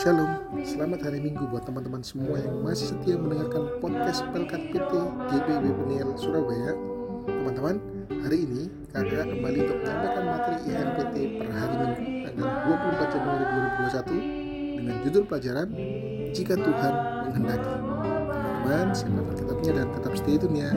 Shalom, selamat hari Minggu buat teman-teman semua yang masih setia mendengarkan podcast Pelkat PT GBB Peniel Surabaya. Teman-teman, hari ini kakak kembali untuk menyampaikan materi INPT per hari Minggu tanggal 24 Januari 2021 dengan judul pelajaran Jika Tuhan Menghendaki. Teman-teman, simak Alkitabnya dan tetap stay tune ya.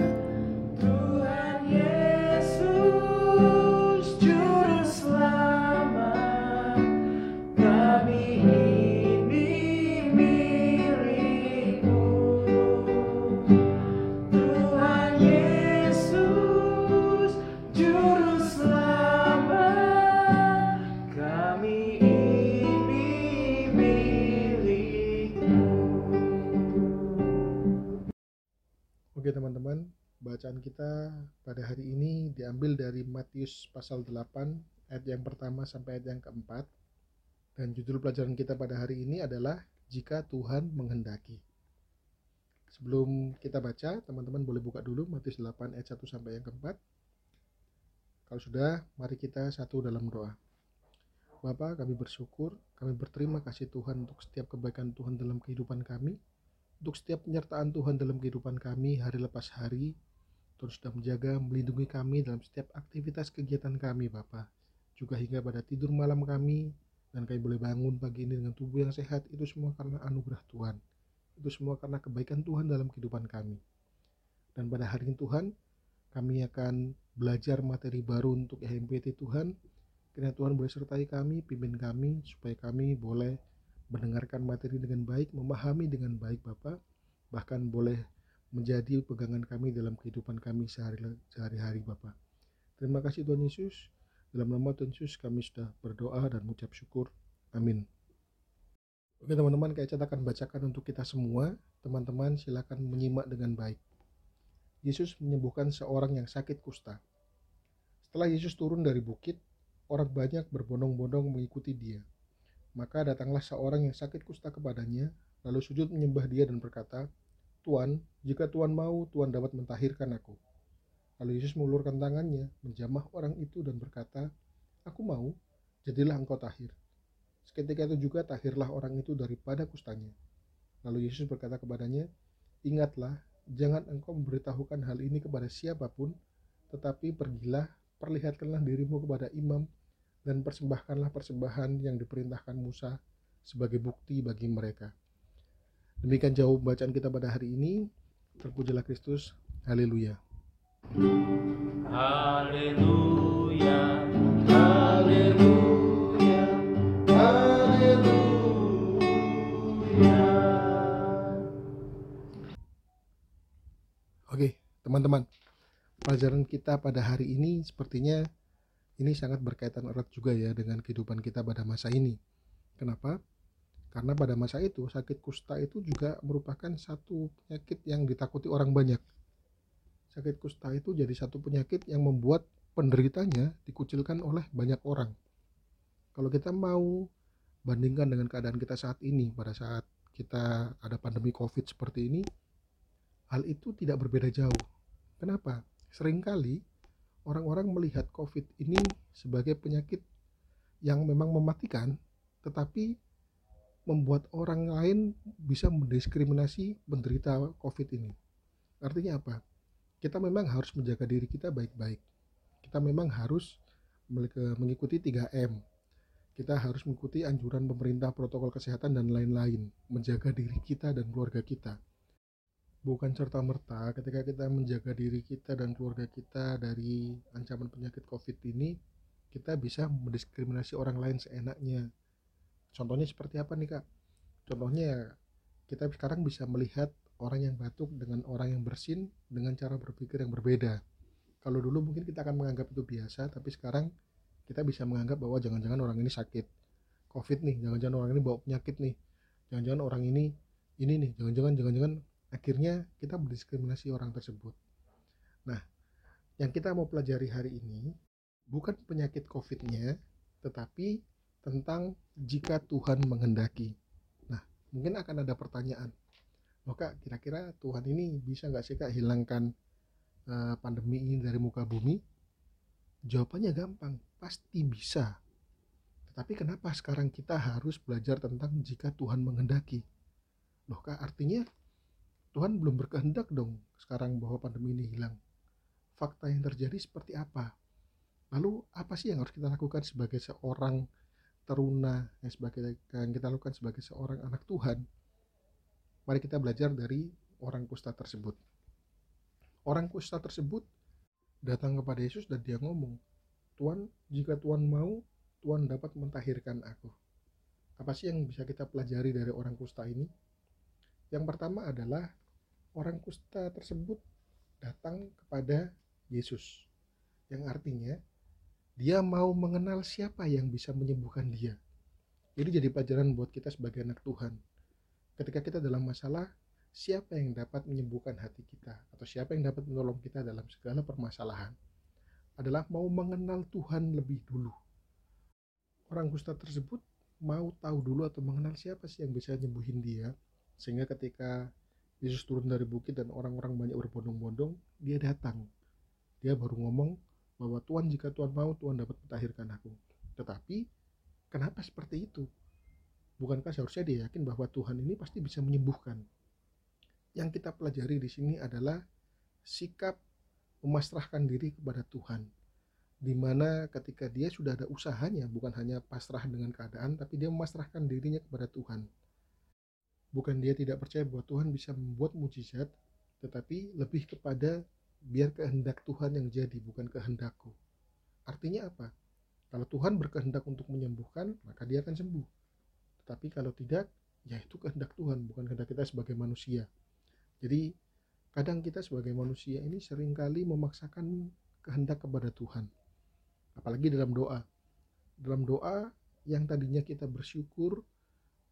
Diambil dari Matius pasal 8 ayat yang pertama sampai ayat yang keempat dan judul pelajaran kita pada hari ini adalah Jika Tuhan Menghendaki. Sebelum kita baca, teman-teman boleh buka dulu Matius 8 ayat 1 sampai yang keempat. Kalau sudah, mari kita satu dalam doa. Bapa, kami bersyukur, kami berterima kasih Tuhan untuk setiap kebaikan Tuhan dalam kehidupan kami untuk setiap penyertaan Tuhan dalam kehidupan kami hari lepas hari. Tuhan sudah menjaga, melindungi kami dalam setiap aktivitas kegiatan kami, Bapa. Juga hingga pada tidur malam kami, dan kami boleh bangun pagi ini dengan tubuh yang sehat, itu semua karena anugerah Tuhan. Itu semua karena kebaikan Tuhan dalam kehidupan kami. Dan pada hari ini Tuhan, kami akan belajar materi baru untuk HMPT Tuhan. Kiranya Tuhan boleh sertai kami, pimpin kami, supaya kami boleh mendengarkan materi dengan baik, memahami dengan baik Bapak, bahkan boleh menjadi pegangan kami dalam kehidupan kami sehari- sehari-hari Bapak. Terima kasih Tuhan Yesus. Dalam nama Tuhan Yesus kami sudah berdoa dan mengucap syukur. Amin. Oke teman-teman, kayak akan bacakan untuk kita semua. Teman-teman silakan menyimak dengan baik. Yesus menyembuhkan seorang yang sakit kusta. Setelah Yesus turun dari bukit, orang banyak berbondong-bondong mengikuti dia. Maka datanglah seorang yang sakit kusta kepadanya, lalu sujud menyembah dia dan berkata, Tuan, jika Tuan mau, Tuan dapat mentahirkan aku. Lalu Yesus mengulurkan tangannya, menjamah orang itu dan berkata, Aku mau, jadilah engkau tahir. Seketika itu juga tahirlah orang itu daripada kustanya. Lalu Yesus berkata kepadanya, Ingatlah, jangan engkau memberitahukan hal ini kepada siapa pun, tetapi pergilah, perlihatkanlah dirimu kepada imam, dan persembahkanlah persembahan yang diperintahkan Musa sebagai bukti bagi mereka. Demikian jauh bacaan kita pada hari ini. Terpujilah Kristus. Haleluya. Haleluya, haleluya, haleluya. Oke, teman-teman. Pelajaran kita pada hari ini sepertinya ini sangat berkaitan erat juga ya dengan kehidupan kita pada masa ini. Kenapa? Karena pada masa itu sakit kusta itu juga merupakan satu penyakit yang ditakuti orang banyak. Sakit kusta itu jadi satu penyakit yang membuat penderitanya dikucilkan oleh banyak orang. Kalau kita mau bandingkan dengan keadaan kita saat ini pada saat kita ada pandemi Covid seperti ini, hal itu tidak berbeda jauh. Kenapa? Seringkali orang-orang melihat COVID ini sebagai penyakit yang memang mematikan, tetapi membuat orang lain bisa mendiskriminasi penderita COVID ini. Artinya apa? Kita memang harus menjaga diri kita baik-baik. Kita memang harus mengikuti 3M. Kita harus mengikuti anjuran pemerintah protokol kesehatan dan lain-lain, menjaga diri kita dan keluarga kita bukan serta merta ketika kita menjaga diri kita dan keluarga kita dari ancaman penyakit COVID ini, kita bisa mendiskriminasi orang lain seenaknya. Contohnya seperti apa nih kak? Contohnya kita sekarang bisa melihat orang yang batuk dengan orang yang bersin dengan cara berpikir yang berbeda. Kalau dulu mungkin kita akan menganggap itu biasa, tapi sekarang kita bisa menganggap bahwa jangan-jangan orang ini sakit COVID nih, jangan-jangan orang ini bawa penyakit nih, jangan-jangan orang ini ini nih, jangan-jangan jangan-jangan akhirnya kita mendiskriminasi orang tersebut. Nah, yang kita mau pelajari hari ini bukan penyakit COVID-nya, tetapi tentang jika Tuhan menghendaki. Nah, mungkin akan ada pertanyaan, kak, kira-kira Tuhan ini bisa nggak sih kak hilangkan uh, pandemi ini dari muka bumi? Jawabannya gampang, pasti bisa. Tetapi kenapa sekarang kita harus belajar tentang jika Tuhan menghendaki? Loh kak, artinya Tuhan belum berkehendak dong sekarang bahwa pandemi ini hilang. Fakta yang terjadi seperti apa? Lalu apa sih yang harus kita lakukan sebagai seorang teruna yang sebagai yang kita lakukan sebagai seorang anak Tuhan? Mari kita belajar dari orang kusta tersebut. Orang kusta tersebut datang kepada Yesus dan dia ngomong, Tuhan, jika Tuhan mau, Tuhan dapat mentahirkan aku. Apa sih yang bisa kita pelajari dari orang kusta ini? Yang pertama adalah orang kusta tersebut datang kepada Yesus. Yang artinya dia mau mengenal siapa yang bisa menyembuhkan dia. Jadi jadi pelajaran buat kita sebagai anak Tuhan. Ketika kita dalam masalah, siapa yang dapat menyembuhkan hati kita? Atau siapa yang dapat menolong kita dalam segala permasalahan? Adalah mau mengenal Tuhan lebih dulu. Orang kusta tersebut mau tahu dulu atau mengenal siapa sih yang bisa nyembuhin dia. Sehingga ketika Yesus turun dari bukit dan orang-orang banyak berbondong-bondong dia datang. Dia baru ngomong bahwa Tuhan jika Tuhan mau Tuhan dapat mentahirkan aku. Tetapi kenapa seperti itu? Bukankah seharusnya dia yakin bahwa Tuhan ini pasti bisa menyembuhkan? Yang kita pelajari di sini adalah sikap memasrahkan diri kepada Tuhan. Di mana ketika dia sudah ada usahanya bukan hanya pasrah dengan keadaan tapi dia memasrahkan dirinya kepada Tuhan. Bukan dia tidak percaya bahwa Tuhan bisa membuat mujizat tetapi lebih kepada biar kehendak Tuhan yang jadi bukan kehendakku. Artinya apa? Kalau Tuhan berkehendak untuk menyembuhkan maka dia akan sembuh. Tetapi kalau tidak ya itu kehendak Tuhan bukan kehendak kita sebagai manusia. Jadi kadang kita sebagai manusia ini sering kali memaksakan kehendak kepada Tuhan. Apalagi dalam doa. Dalam doa yang tadinya kita bersyukur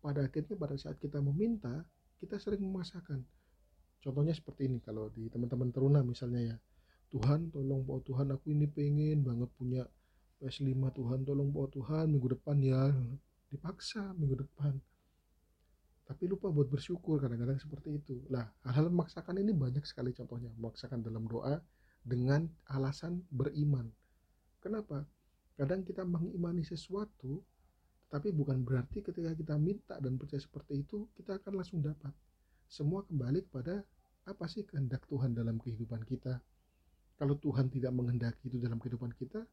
pada akhirnya pada saat kita meminta kita sering memaksakan contohnya seperti ini kalau di teman-teman teruna misalnya ya Tuhan tolong bawa Tuhan aku ini pengen banget punya PS5 Tuhan tolong bawa Tuhan minggu depan ya dipaksa minggu depan tapi lupa buat bersyukur kadang-kadang seperti itu lah hal-hal memaksakan ini banyak sekali contohnya memaksakan dalam doa dengan alasan beriman Kenapa? Kadang kita mengimani sesuatu, tapi bukan berarti ketika kita minta dan percaya seperti itu, kita akan langsung dapat. Semua kembali kepada apa sih kehendak Tuhan dalam kehidupan kita. Kalau Tuhan tidak menghendaki itu dalam kehidupan kita,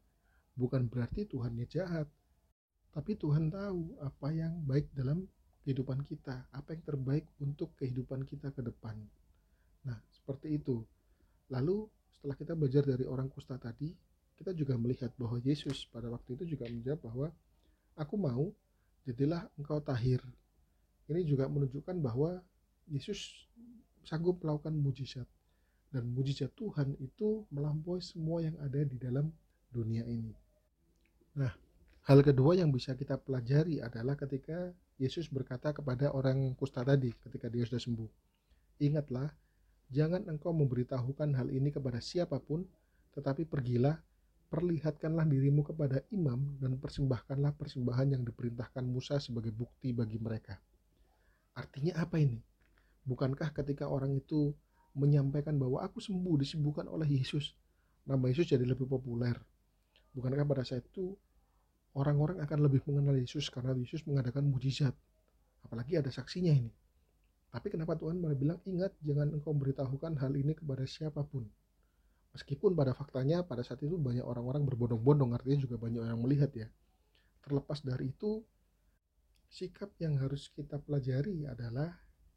bukan berarti Tuhannya jahat. Tapi Tuhan tahu apa yang baik dalam kehidupan kita, apa yang terbaik untuk kehidupan kita ke depan. Nah, seperti itu. Lalu setelah kita belajar dari orang kusta tadi, kita juga melihat bahwa Yesus pada waktu itu juga menjawab bahwa aku mau jadilah engkau tahir ini juga menunjukkan bahwa Yesus sanggup melakukan mujizat dan mujizat Tuhan itu melampaui semua yang ada di dalam dunia ini nah hal kedua yang bisa kita pelajari adalah ketika Yesus berkata kepada orang kusta tadi ketika dia sudah sembuh ingatlah jangan engkau memberitahukan hal ini kepada siapa pun tetapi pergilah perlihatkanlah dirimu kepada imam dan persembahkanlah persembahan yang diperintahkan Musa sebagai bukti bagi mereka. Artinya apa ini? Bukankah ketika orang itu menyampaikan bahwa aku sembuh disembuhkan oleh Yesus, nama Yesus jadi lebih populer? Bukankah pada saat itu orang-orang akan lebih mengenal Yesus karena Yesus mengadakan mujizat? Apalagi ada saksinya ini. Tapi kenapa Tuhan malah bilang ingat jangan engkau beritahukan hal ini kepada siapa pun Meskipun pada faktanya pada saat itu banyak orang-orang berbondong-bondong artinya juga banyak orang melihat ya. Terlepas dari itu sikap yang harus kita pelajari adalah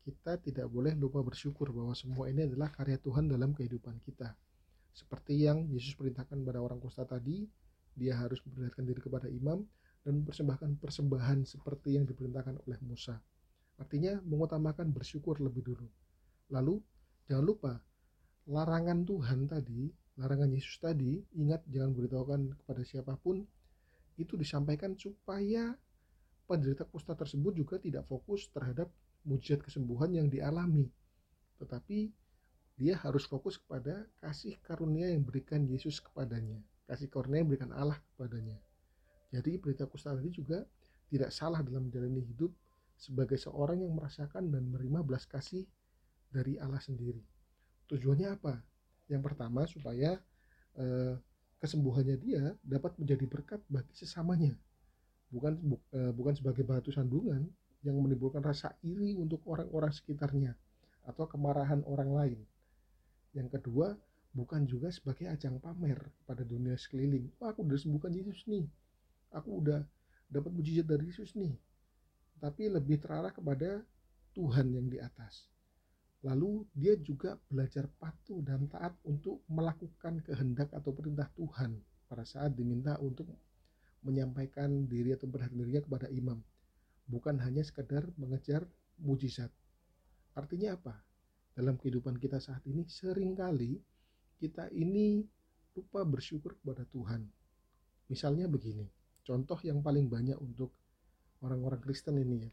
kita tidak boleh lupa bersyukur bahwa semua ini adalah karya Tuhan dalam kehidupan kita. Seperti yang Yesus perintahkan pada orang kusta tadi, dia harus memperlihatkan diri kepada imam dan mempersembahkan persembahan seperti yang diperintahkan oleh Musa. Artinya mengutamakan bersyukur lebih dulu. Lalu jangan lupa larangan Tuhan tadi, larangan Yesus tadi, ingat jangan beritahukan kepada siapa pun, itu disampaikan supaya penderita kusta tersebut juga tidak fokus terhadap mujizat kesembuhan yang dialami. Tetapi dia harus fokus kepada kasih karunia yang berikan Yesus kepadanya. Kasih karunia yang berikan Allah kepadanya. Jadi berita kusta tadi juga tidak salah dalam menjalani hidup sebagai seorang yang merasakan dan menerima belas kasih dari Allah sendiri. Tujuannya apa? Yang pertama supaya eh, kesembuhannya dia dapat menjadi berkat bagi sesamanya. bukan bu- eh, bukan sebagai batu sandungan yang menimbulkan rasa iri untuk orang-orang sekitarnya atau kemarahan orang lain. Yang kedua, bukan juga sebagai ajang pamer pada dunia sekeliling. Wah, aku udah sembuhkan Yesus nih. Aku udah dapat mujizat dari Yesus nih. Tapi lebih terarah kepada Tuhan yang di atas. Lalu dia juga belajar patuh dan taat untuk melakukan kehendak atau perintah Tuhan pada saat diminta untuk menyampaikan diri atau berhati dirinya kepada imam. Bukan hanya sekedar mengejar mujizat. Artinya apa? Dalam kehidupan kita saat ini sering kali kita ini lupa bersyukur kepada Tuhan. Misalnya begini, contoh yang paling banyak untuk orang-orang Kristen ini ya.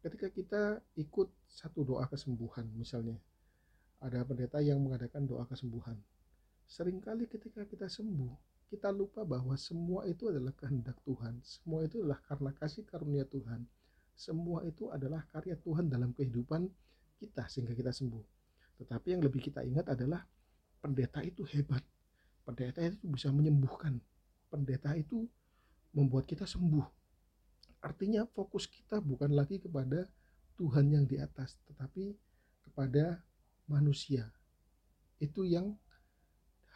Ketika kita ikut satu doa kesembuhan misalnya, ada pendeta yang mengadakan doa kesembuhan. Seringkali ketika kita sembuh, kita lupa bahwa semua itu adalah kehendak Tuhan. Semua itu adalah karena kasih karunia Tuhan. Semua itu adalah karya Tuhan dalam kehidupan kita sehingga kita sembuh. Tetapi yang lebih kita ingat adalah pendeta itu hebat. Pendeta itu bisa menyembuhkan. Pendeta itu membuat kita sembuh. Artinya fokus kita bukan lagi kepada Tuhan yang di atas, tetapi kepada manusia. Itu yang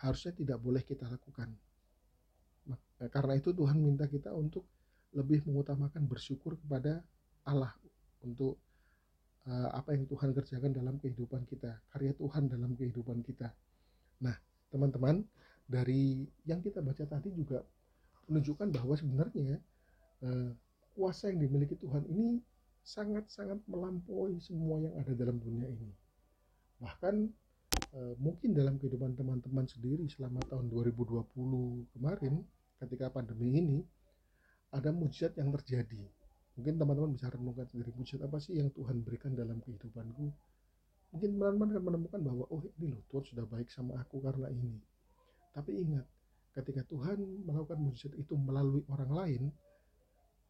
harusnya tidak boleh kita lakukan. Nah, Karena itu Tuhan minta kita untuk lebih mengutamakan bersyukur kepada Allah untuk uh, apa yang Tuhan kerjakan dalam kehidupan kita, karya Tuhan dalam kehidupan kita. Nah, teman-teman, dari yang kita baca tadi juga menunjukkan bahwa sebenarnya uh, kuasa yang dimiliki Tuhan ini sangat-sangat melampaui semua yang ada dalam dunia ini. Bahkan uh, mungkin dalam kehidupan teman-teman sendiri selama tahun 2020 kemarin ketika pandemi ini ada mujizat yang terjadi. Mungkin teman-teman bisa renungkan sendiri mujizat apa sih yang Tuhan berikan dalam kehidupanku? Mungkin teman-teman akan menemukan bahwa oh ini loh Tuhan sudah baik sama aku karena ini. Tapi ingat ketika Tuhan melakukan mujizat itu melalui orang lain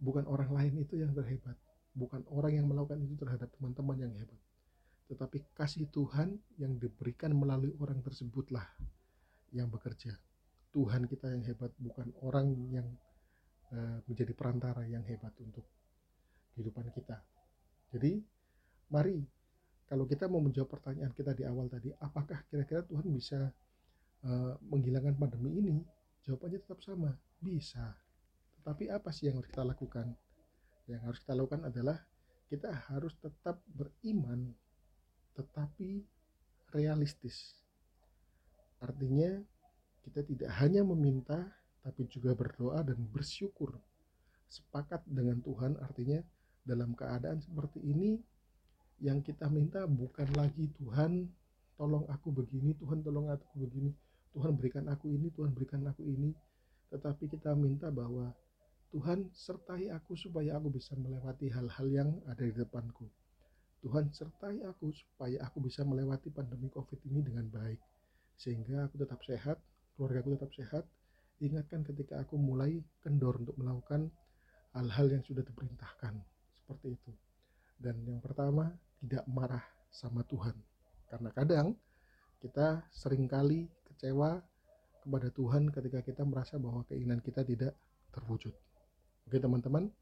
bukan orang lain itu yang terhebat. Bukan orang yang melakukan itu terhadap teman-teman yang hebat. Tetapi kasih Tuhan yang diberikan melalui orang tersebutlah yang bekerja Tuhan kita yang hebat bukan orang yang uh, menjadi perantara yang hebat untuk kehidupan kita. Jadi, mari kalau kita mau menjawab pertanyaan kita di awal tadi, apakah kira-kira Tuhan bisa uh, menghilangkan pandemi ini? Jawabannya tetap sama, bisa. Tetapi apa sih yang harus kita lakukan? Yang harus kita lakukan adalah kita harus tetap beriman, tetapi realistis. Artinya, kita tidak hanya meminta, tapi juga berdoa dan bersyukur. Sepakat dengan Tuhan, artinya dalam keadaan seperti ini yang kita minta bukan lagi Tuhan tolong aku begini Tuhan tolong aku begini Tuhan berikan aku ini Tuhan berikan aku ini tetapi kita minta bahwa Tuhan sertai aku supaya aku bisa melewati hal-hal yang ada di depanku Tuhan sertai aku supaya aku bisa melewati pandemi covid ini dengan baik sehingga aku tetap sehat keluarga aku tetap sehat ingatkan ketika aku mulai kendor untuk melakukan hal-hal yang sudah diperintahkan seperti itu. Dan yang pertama, tidak marah sama Tuhan. Karena kadang kita sering kali kecewa kepada Tuhan ketika kita merasa bahwa keinginan kita tidak terwujud. Oke teman-teman,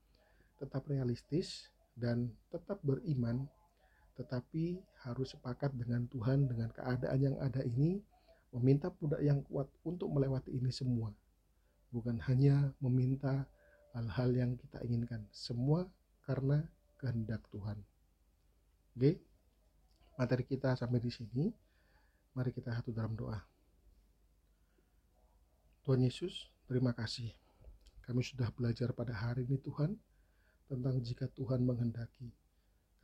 tetap realistis dan tetap beriman, tetapi harus sepakat dengan Tuhan dengan keadaan yang ada ini, meminta pundak yang kuat untuk melewati ini semua. Bukan hanya meminta hal-hal yang kita inginkan, semua karena kehendak Tuhan. Oke, materi kita sampai di sini. Mari kita satu dalam doa. Tuhan Yesus, terima kasih. Kami sudah belajar pada hari ini Tuhan tentang jika Tuhan menghendaki.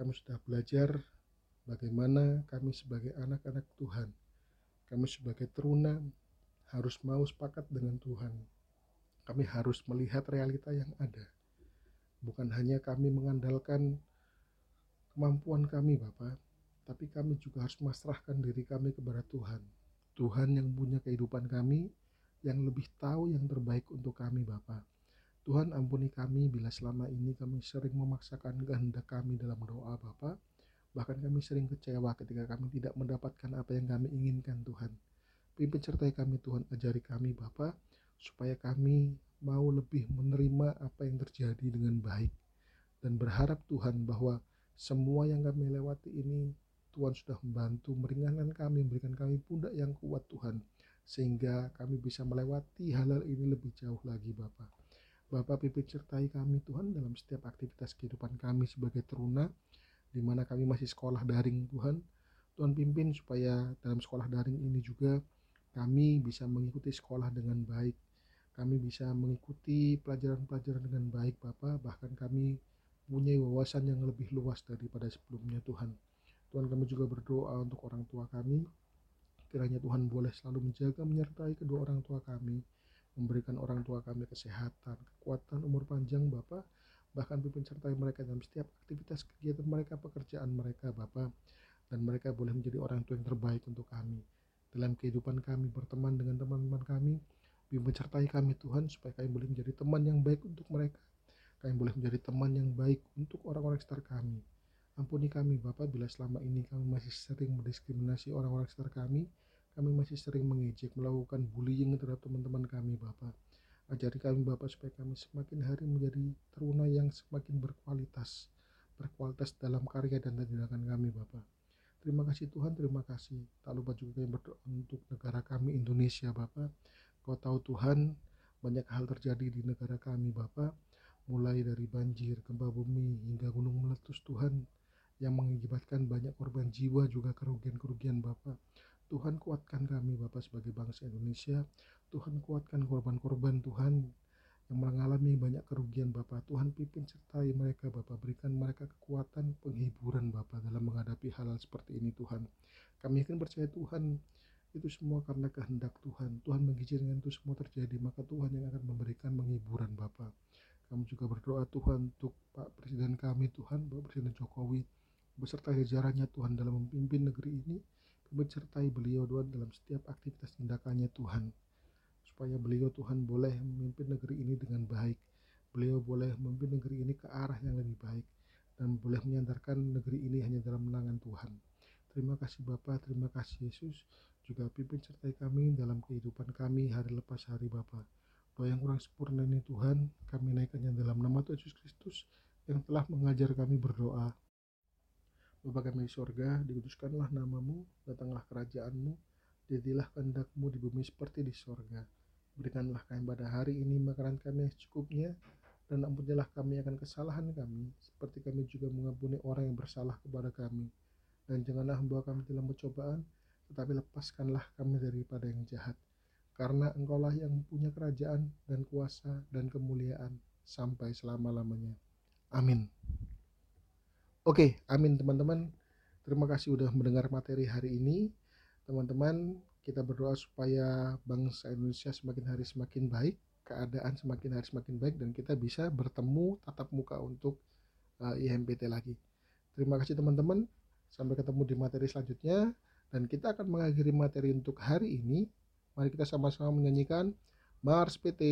Kami sudah belajar bagaimana kami sebagai anak-anak Tuhan, kami sebagai teruna harus mau sepakat dengan Tuhan. Kami harus melihat realita yang ada bukan hanya kami mengandalkan kemampuan kami Bapak, tapi kami juga harus memasrahkan diri kami kepada Tuhan. Tuhan yang punya kehidupan kami, yang lebih tahu yang terbaik untuk kami Bapak. Tuhan ampuni kami bila selama ini kami sering memaksakan kehendak kami dalam doa Bapak. Bahkan kami sering kecewa ketika kami tidak mendapatkan apa yang kami inginkan Tuhan. Pimpin sertai kami Tuhan, ajari kami Bapak, supaya kami mau lebih menerima apa yang terjadi dengan baik dan berharap Tuhan bahwa semua yang kami lewati ini Tuhan sudah membantu meringankan kami, memberikan kami pundak yang kuat Tuhan sehingga kami bisa melewati hal-hal ini lebih jauh lagi Bapak. Bapak pimpin sertai kami Tuhan dalam setiap aktivitas kehidupan kami sebagai teruna di mana kami masih sekolah daring Tuhan. Tuhan pimpin supaya dalam sekolah daring ini juga kami bisa mengikuti sekolah dengan baik. Kami bisa mengikuti pelajaran-pelajaran dengan baik Bapak, bahkan kami punya wawasan yang lebih luas daripada sebelumnya Tuhan. Tuhan kami juga berdoa untuk orang tua kami. Kiranya Tuhan boleh selalu menjaga menyertai kedua orang tua kami, memberikan orang tua kami kesehatan, kekuatan, umur panjang Bapak, bahkan pimpin sertai mereka dalam setiap aktivitas kegiatan mereka, pekerjaan mereka Bapak, dan mereka boleh menjadi orang tua yang terbaik untuk kami. Dalam kehidupan kami berteman dengan teman-teman kami, pimpin sertai kami Tuhan supaya kami boleh menjadi teman yang baik untuk mereka. Kami boleh menjadi teman yang baik untuk orang-orang sekitar kami. Ampuni kami Bapak bila selama ini kami masih sering mendiskriminasi orang-orang sekitar kami, kami masih sering mengejek, melakukan bullying terhadap teman-teman kami Bapak. Ajari kami Bapak supaya kami semakin hari menjadi teruna yang semakin berkualitas, berkualitas dalam karya dan tindakan kami Bapak. Terima kasih Tuhan, terima kasih. Tak lupa juga kami berdoa untuk negara kami Indonesia Bapak. Kau tahu Tuhan, banyak hal terjadi di negara kami Bapak, mulai dari banjir, gempa bumi, hingga gunung meletus Tuhan yang mengakibatkan banyak korban jiwa juga kerugian-kerugian Bapak. Tuhan kuatkan kami Bapak sebagai bangsa Indonesia. Tuhan kuatkan korban-korban Tuhan yang mengalami banyak kerugian Bapak. Tuhan pimpin sertai mereka Bapak. Berikan mereka kekuatan penghiburan Bapak dalam menghadapi hal-hal seperti ini Tuhan. Kami yakin percaya Tuhan itu semua karena kehendak Tuhan. Tuhan mengizinkan itu semua terjadi, maka Tuhan yang akan memberikan penghiburan Bapak. Kami juga berdoa Tuhan untuk Pak Presiden kami Tuhan, Bapak Presiden Jokowi, beserta jajarannya Tuhan dalam memimpin negeri ini, sertai beliau Tuhan dalam setiap aktivitas tindakannya Tuhan, supaya beliau Tuhan boleh memimpin negeri ini dengan baik, beliau boleh memimpin negeri ini ke arah yang lebih baik, dan boleh menyandarkan negeri ini hanya dalam menangan Tuhan. Terima kasih Bapa, terima kasih Yesus, juga pimpin sertai kami dalam kehidupan kami hari lepas hari Bapa. Doa yang kurang sempurna ini Tuhan, kami naikkannya dalam nama Tuhan Yesus Kristus yang telah mengajar kami berdoa. Bapa kami di sorga, dikuduskanlah namamu, datanglah kerajaanmu, jadilah kehendakmu di bumi seperti di sorga. Berikanlah kami pada hari ini makanan kami yang secukupnya, dan ampunilah kami akan kesalahan kami, seperti kami juga mengampuni orang yang bersalah kepada kami. Dan janganlah membawa kami dalam percobaan, tetapi lepaskanlah kami daripada yang jahat. Karena engkaulah yang punya kerajaan dan kuasa dan kemuliaan sampai selama-lamanya. Amin. Oke, amin teman-teman. Terima kasih sudah mendengar materi hari ini. Teman-teman, kita berdoa supaya bangsa Indonesia semakin hari semakin baik, keadaan semakin hari semakin baik dan kita bisa bertemu tatap muka untuk uh, IMPT lagi. Terima kasih teman-teman. Sampai ketemu di materi selanjutnya dan kita akan mengakhiri materi untuk hari ini. Mari kita sama-sama menyanyikan Mars PT.